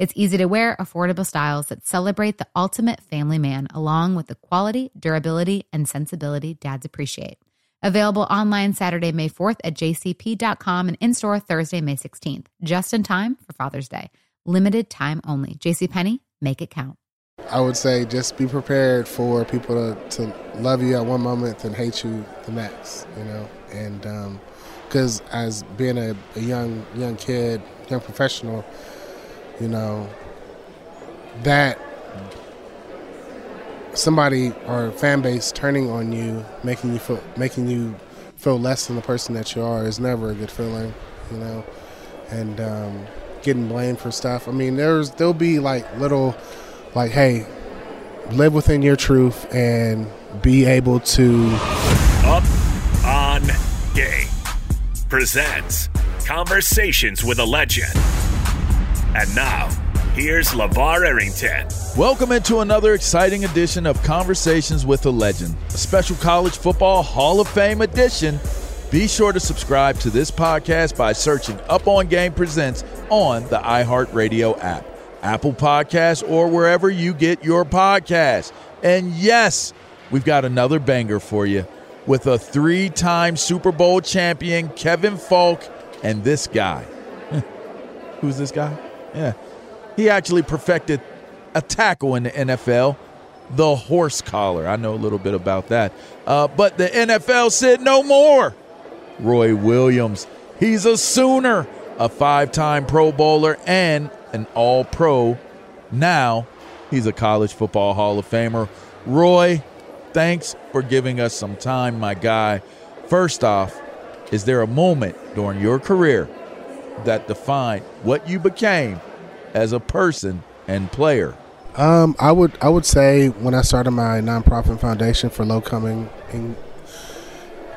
It's easy to wear, affordable styles that celebrate the ultimate family man, along with the quality, durability, and sensibility dads appreciate. Available online Saturday, May 4th at jcp.com and in store Thursday, May 16th, just in time for Father's Day. Limited time only. JCPenney, make it count. I would say just be prepared for people to, to love you at one moment and hate you the next, you know, and um, because as being a, a young young kid, young professional, you know, that somebody or fan base turning on you, making you feel making you feel less than the person that you are is never a good feeling, you know, and um, getting blamed for stuff. I mean, there's there'll be like little, like, hey, live within your truth and be able to Up on Game presents Conversations with a Legend. And now, here's LeVar Arrington. Welcome into another exciting edition of Conversations with a Legend, a special college football Hall of Fame edition. Be sure to subscribe to this podcast by searching Up On Game Presents on the iHeartRadio app, Apple Podcasts, or wherever you get your podcasts. And yes, we've got another banger for you with a three time Super Bowl champion, Kevin Faulk, and this guy. Who's this guy? Yeah. He actually perfected a tackle in the NFL, the horse collar. I know a little bit about that. Uh, but the NFL said no more. Roy Williams, he's a Sooner, a five time Pro Bowler and an All Pro. Now he's a college football Hall of Famer. Roy, thanks for giving us some time, my guy. First off, is there a moment during your career that defined what you became as a person and player? Um, I would I would say when I started my nonprofit foundation for low coming in,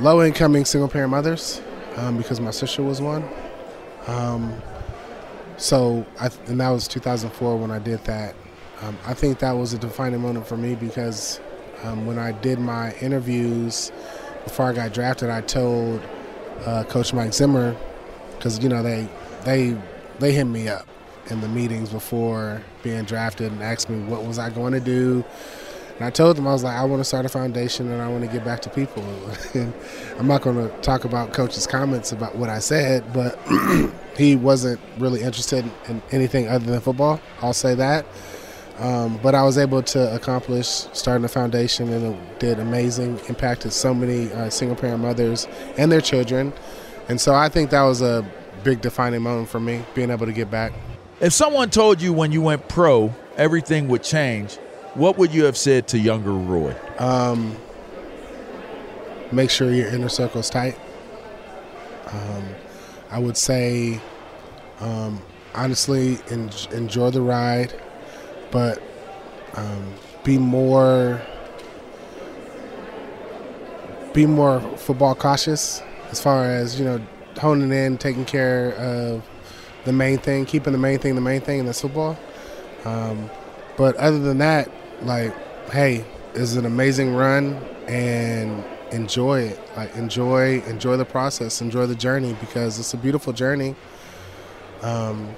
low incoming single parent mothers, um, because my sister was one. Um, so I and that was 2004 when I did that. Um, I think that was a defining moment for me because um, when I did my interviews before I got drafted, I told uh, Coach Mike Zimmer because you know they they they hit me up in the meetings before being drafted and asked me what was I going to do. And I told them I was like, I want to start a foundation and I want to get back to people. and I'm not going to talk about Coach's comments about what I said, but he wasn't really interested in anything other than football. I'll say that. Um, but I was able to accomplish starting a foundation, and it did amazing. Impacted so many uh, single parent mothers and their children, and so I think that was a big defining moment for me, being able to get back. If someone told you when you went pro everything would change, what would you have said to younger Roy? Um, make sure your inner circle's tight. Um, I would say, um, honestly, en- enjoy the ride, but um, be more be more football cautious as far as you know honing in, taking care of the main thing, keeping the main thing the main thing, and that's football. Um, but other than that, like, hey, it's an amazing run, and enjoy it. Like, enjoy enjoy the process, enjoy the journey because it's a beautiful journey. Um,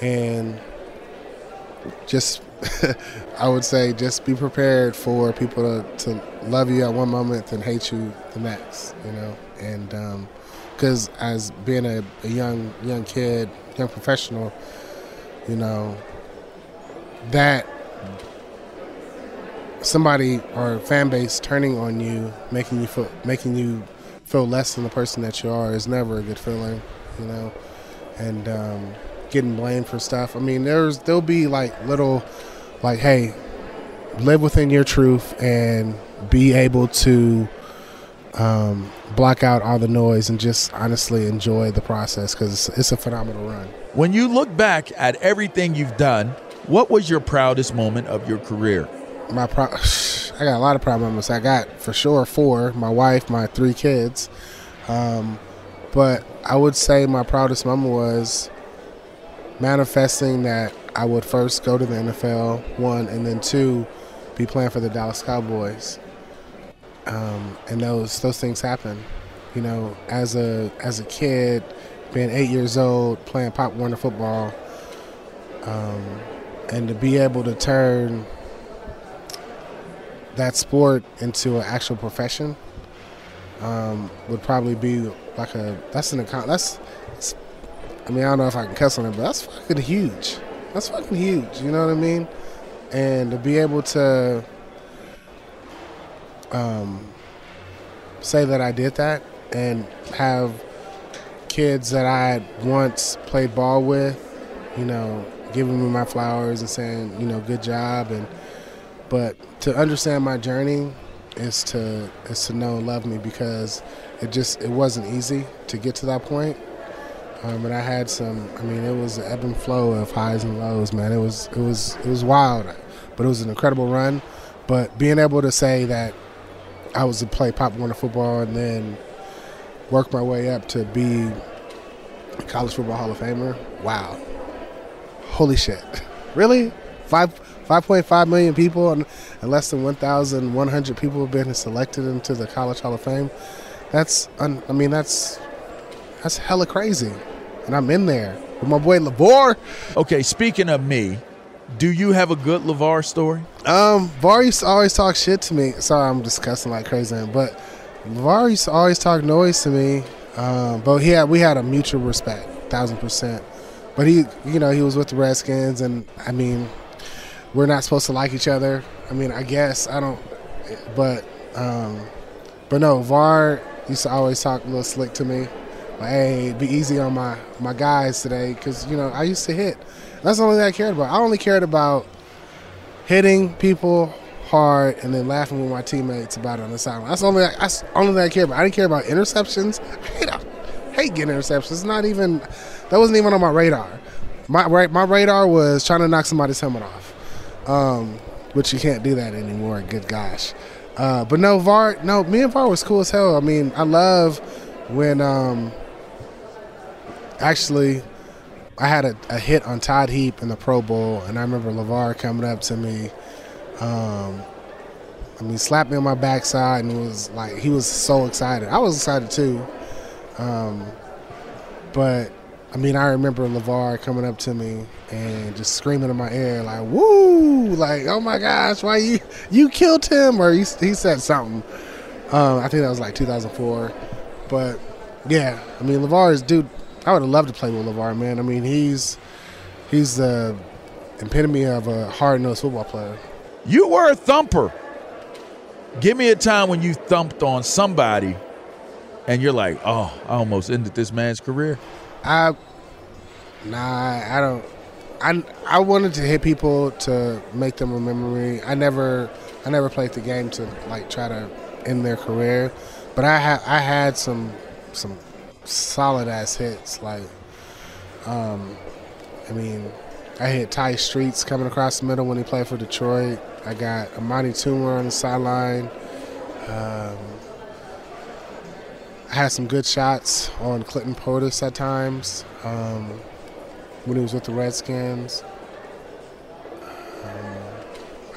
and just, I would say, just be prepared for people to, to love you at one moment and hate you the next. You know, and because as being a, a young young kid, young professional, you know, that somebody or fan base turning on you, making you feel making you feel less than the person that you are is never a good feeling, you know. And um, getting blamed for stuff. I mean, there's there'll be like little, like, hey, live within your truth and be able to um, block out all the noise and just honestly enjoy the process because it's, it's a phenomenal run. When you look back at everything you've done, what was your proudest moment of your career? My pro- I got a lot of proud moments. I got for sure four: my wife, my three kids. Um, but I would say my proudest moment was manifesting that I would first go to the NFL, one, and then two, be playing for the Dallas Cowboys. Um, and those those things happen. You know, as a as a kid, being eight years old, playing Pop Warner football, um, and to be able to turn that sport into an actual profession um, would probably be like a that's an account that's, that's I mean I don't know if I can cuss on it, but that's fucking huge. That's fucking huge. You know what I mean? And to be able to um, say that I did that and have kids that I once played ball with, you know, giving me my flowers and saying, you know, good job and but to understand my journey is to is to know and love me because it just it wasn't easy to get to that point. Um, and I had some. I mean, it was an ebb and flow of highs and lows, man. It was it was it was wild, but it was an incredible run. But being able to say that I was to play Pop Warner football and then work my way up to be a college football Hall of Famer. Wow, holy shit! Really, five 5.5 million people and, and less than 1,100 people have been selected into the College Hall of Fame. That's, un, I mean, that's that's hella crazy. And I'm in there with my boy LeVar. Okay, speaking of me, do you have a good LeVar story? Um, VAR used to always talk shit to me. Sorry, I'm discussing like crazy, but LeVar used to always talk noise to me. Um, but he had, we had a mutual respect, thousand percent. But he, you know, he was with the Redskins, and I mean, we're not supposed to like each other. I mean, I guess I don't, but um, but no, VAR used to always talk a little slick to me. Hey, be easy on my my guys today, because you know I used to hit. That's the only thing I cared about. I only cared about hitting people hard and then laughing with my teammates about it on the sideline. That's the only that's the only thing I care about. I didn't care about interceptions. I hate, I hate getting interceptions. It's not even that wasn't even on my radar. My my radar was trying to knock somebody's helmet off, um, which you can't do that anymore. Good gosh. Uh, but no, VAR, no, me and VAR was cool as hell. I mean, I love when um, actually I had a, a, hit on Todd Heap in the Pro Bowl, and I remember LeVar coming up to me. Um, I mean, slapped me on my backside and was like, he was so excited. I was excited too. Um, but I mean, I remember LeVar coming up to me and just screaming in my ear, like, woo, like, oh my gosh, why you, you killed him? Or he, he said something. Um, I think that was like 2004. But yeah, I mean, LeVar is, dude, I would have loved to play with LeVar, man. I mean, he's, he's the epitome of a hard nosed football player. You were a thumper. Give me a time when you thumped on somebody and you're like, oh, I almost ended this man's career. I, nah, I don't. I I wanted to hit people to make them remember me. I never I never played the game to like try to end their career, but I had I had some some solid ass hits. Like, um, I mean, I hit Tai Streets coming across the middle when he played for Detroit. I got Amani Toomer on the sideline. Um, I had some good shots on Clinton Portis at times um, when he was with the Redskins. Um,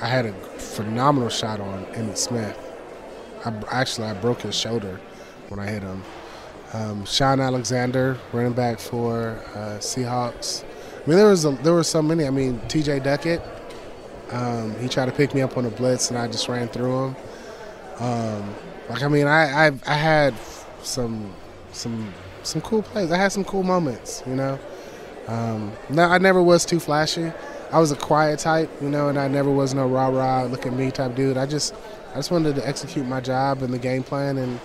I had a phenomenal shot on Emmitt Smith. I, actually, I broke his shoulder when I hit him. Um, Shaun Alexander, running back for uh, Seahawks. I mean, there was a, there were so many. I mean, T.J. Duckett. Um, he tried to pick me up on a blitz, and I just ran through him. Um, like I mean, I, I I had some some some cool plays. I had some cool moments, you know. Um, no, I never was too flashy. I was a quiet type, you know, and I never was no rah rah look at me type dude. I just I just wanted to execute my job and the game plan and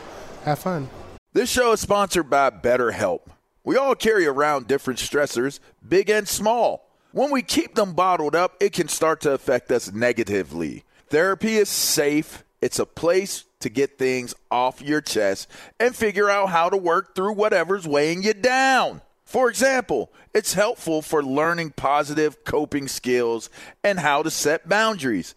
have fun. This show is sponsored by BetterHelp. We all carry around different stressors, big and small. When we keep them bottled up, it can start to affect us negatively. Therapy is safe. It's a place to get things off your chest and figure out how to work through whatever's weighing you down. For example, it's helpful for learning positive coping skills and how to set boundaries.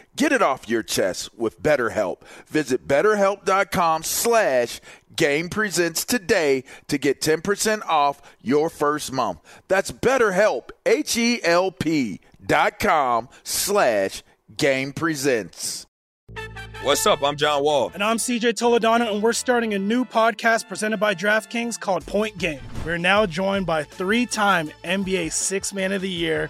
Get it off your chest with BetterHelp. Visit betterhelp.com slash game presents today to get 10% off your first month. That's betterhelp, H-E-L-P dot com slash game presents. What's up? I'm John Wall. And I'm CJ Toledano, and we're starting a new podcast presented by DraftKings called Point Game. We're now joined by three time NBA Six Man of the Year,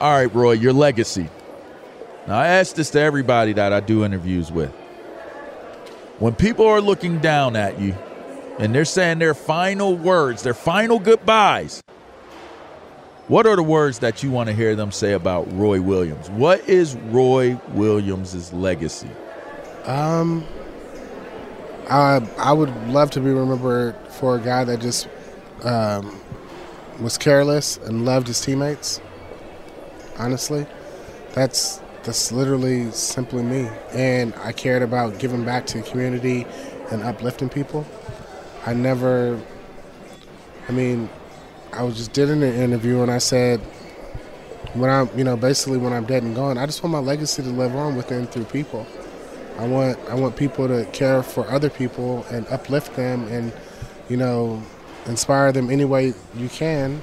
All right, Roy, your legacy. Now, I ask this to everybody that I do interviews with. When people are looking down at you and they're saying their final words, their final goodbyes, what are the words that you want to hear them say about Roy Williams? What is Roy Williams' legacy? Um, I I would love to be remembered for a guy that just um, was careless and loved his teammates. Honestly, that's that's literally simply me, and I cared about giving back to the community and uplifting people. I never, I mean, I was just did an interview and I said, when I'm, you know, basically when I'm dead and gone, I just want my legacy to live on within through people. I want I want people to care for other people and uplift them and, you know, inspire them any way you can,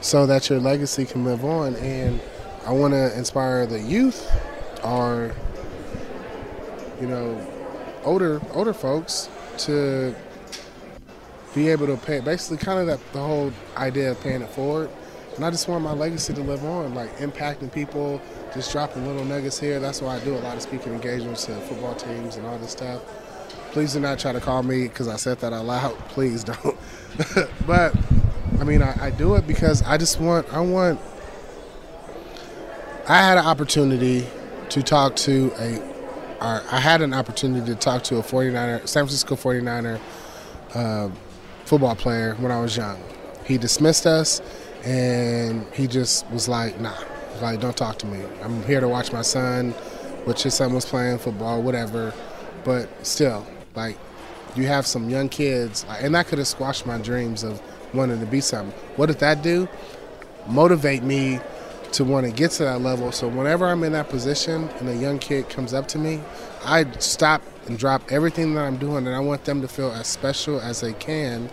so that your legacy can live on. And I want to inspire the youth, or you know, older older folks to be able to pay basically kind of that the whole idea of paying it forward. And i just want my legacy to live on like impacting people just dropping little nuggets here. That's why i do a lot of speaking engagements to football teams and all this stuff. Please do not try to call me because i said that out loud. Please don't. But i mean I, I do it because i just want i want i had an opportunity to talk to a I had an opportunity to talk to a 49er, San Francisco 49er uh, football player when I was young. He dismissed us, and he just was like, "Nah, like don't talk to me. I'm here to watch my son, which his son was playing football, whatever. But still, like, you have some young kids, and that could have squashed my dreams of wanting to be something. What did that do? Motivate me to want to get to that level. So whenever I'm in that position and a young kid comes up to me, I stop and drop everything that I'm doing, and I want them to feel as special as they can,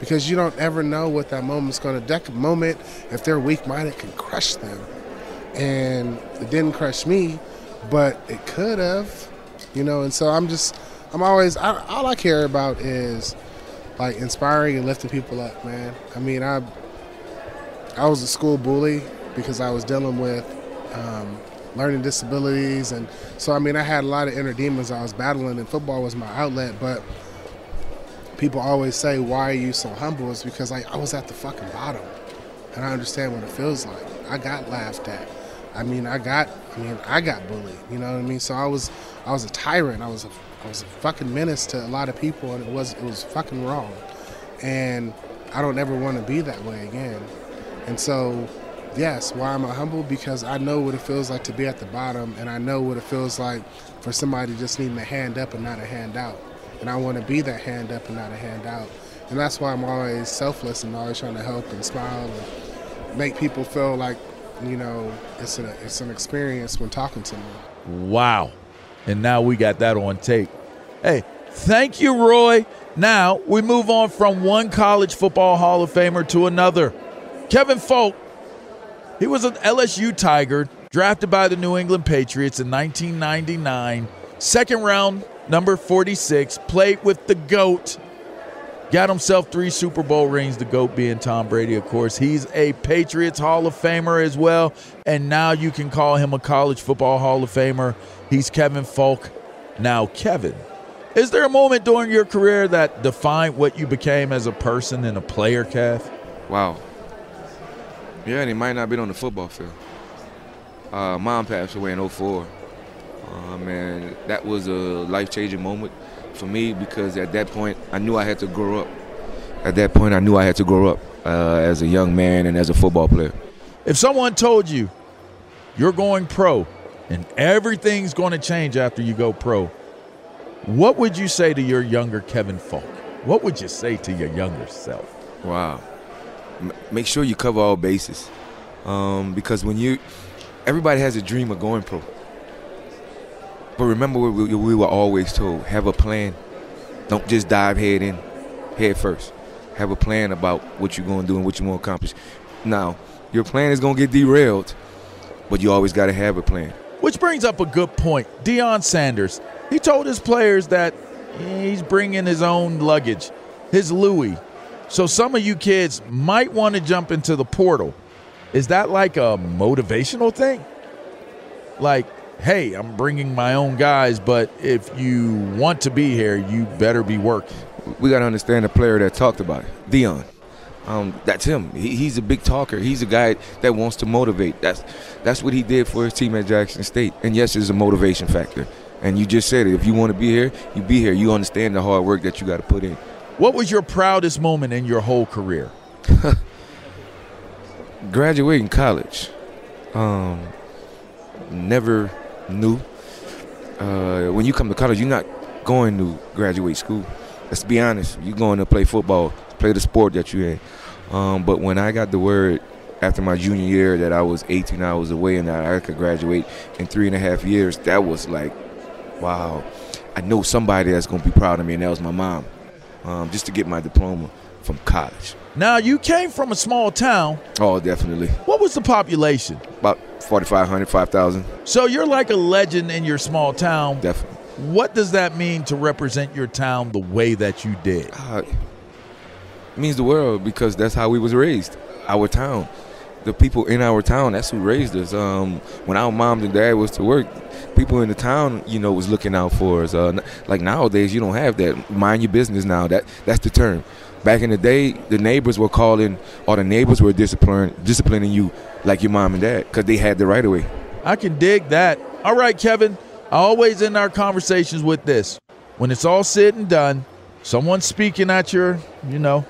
because you don't ever know what that moment's going to. That moment, if they're weak-minded, can crush them, and it didn't crush me, but it could have, you know. And so I'm just, I'm always, I, all I care about is like inspiring and lifting people up, man. I mean, I, I was a school bully because I was dealing with um, learning disabilities, and so I mean I had a lot of inner demons I was battling, and football was my outlet. But people always say, "Why are you so humble?" It's because I, I was at the fucking bottom, and I understand what it feels like. I got laughed at. I mean, I got, I mean, I got bullied. You know what I mean? So I was, I was a tyrant. I was a, I was a fucking menace to a lot of people, and it was, it was fucking wrong. And I don't ever want to be that way again. And so yes, why am I humble? Because I know what it feels like to be at the bottom, and I know what it feels like for somebody just needing a hand up and not a hand out. And I want to be that hand up and not a hand out. And that's why I'm always selfless and always trying to help and smile and make people feel like, you know, it's an, it's an experience when talking to me. Wow. And now we got that on tape. Hey, thank you, Roy. Now we move on from one college football Hall of Famer to another. Kevin Faulk he was an LSU Tiger, drafted by the New England Patriots in 1999. Second round, number 46, played with the GOAT. Got himself three Super Bowl rings, the GOAT being Tom Brady, of course. He's a Patriots Hall of Famer as well. And now you can call him a college football Hall of Famer. He's Kevin Faulk. Now, Kevin, is there a moment during your career that defined what you became as a person and a player, Kev? Wow. Yeah, and he might not been on the football field. Uh, mom passed away in 04. Um, and that was a life-changing moment for me because at that point I knew I had to grow up. At that point I knew I had to grow up uh, as a young man and as a football player. If someone told you you're going pro and everything's going to change after you go pro, what would you say to your younger Kevin Faulk? What would you say to your younger self? Wow make sure you cover all bases. Um, because when you, everybody has a dream of going pro. But remember what we, we were always told: have a plan. Don't just dive head in, head first. Have a plan about what you're going to do and what you want to accomplish. Now, your plan is going to get derailed, but you always got to have a plan. Which brings up a good point. Deion Sanders, he told his players that he's bringing his own luggage, his Louis, so some of you kids might want to jump into the portal. Is that like a motivational thing? Like, hey, I'm bringing my own guys, but if you want to be here, you better be working. We got to understand the player that talked about it, Deion. Um, that's him. He, he's a big talker. He's a guy that wants to motivate. That's that's what he did for his team at Jackson State. And yes, it's a motivation factor. And you just said it. If you want to be here, you be here. You understand the hard work that you got to put in. What was your proudest moment in your whole career? Graduating college. Um, never knew. Uh, when you come to college, you're not going to graduate school. Let's be honest. You're going to play football, play the sport that you're in. Um, but when I got the word after my junior year that I was 18 hours away and that I could graduate in three and a half years, that was like, wow. I know somebody that's gonna be proud of me, and that was my mom. Um, just to get my diploma from college. Now you came from a small town. Oh, definitely. What was the population? About 4,500, 5,000. So you're like a legend in your small town. Definitely. What does that mean to represent your town the way that you did? Uh, it means the world because that's how we was raised. Our town, the people in our town, that's who raised us. Um, when our mom and dad was to work, people in the town, you know, was looking out for us. Uh, like nowadays, you don't have that. Mind your business now. That that's the term. Back in the day, the neighbors were calling, or the neighbors were disciplining disciplining you like your mom and dad because they had the right of way. I can dig that. All right, Kevin. I always end our conversations with this. When it's all said and done, someone's speaking at your, you know,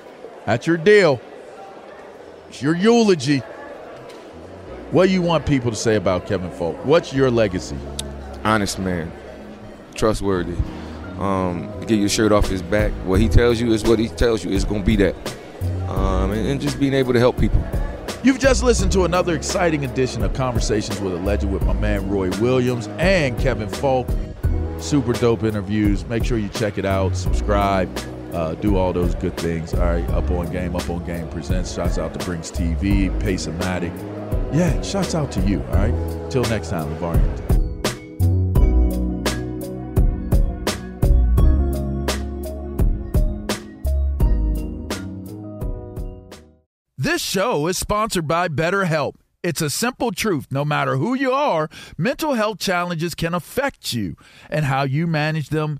at your deal. It's your eulogy. What do you want people to say about Kevin Faulk? What's your legacy? Honest man, trustworthy. Um, get your shirt off his back. What he tells you is what he tells you. It's gonna be that. Um, and, and just being able to help people. You've just listened to another exciting edition of Conversations with a Legend with my man Roy Williams and Kevin Faulk. Super dope interviews. Make sure you check it out, subscribe, uh, do all those good things. All right, Up on Game, Up on Game presents. Shouts out to Brinks TV, Pace-O-Matic. Yeah, shouts out to you. All right. Till next time, LeVar This show is sponsored by BetterHelp. It's a simple truth. No matter who you are, mental health challenges can affect you, and how you manage them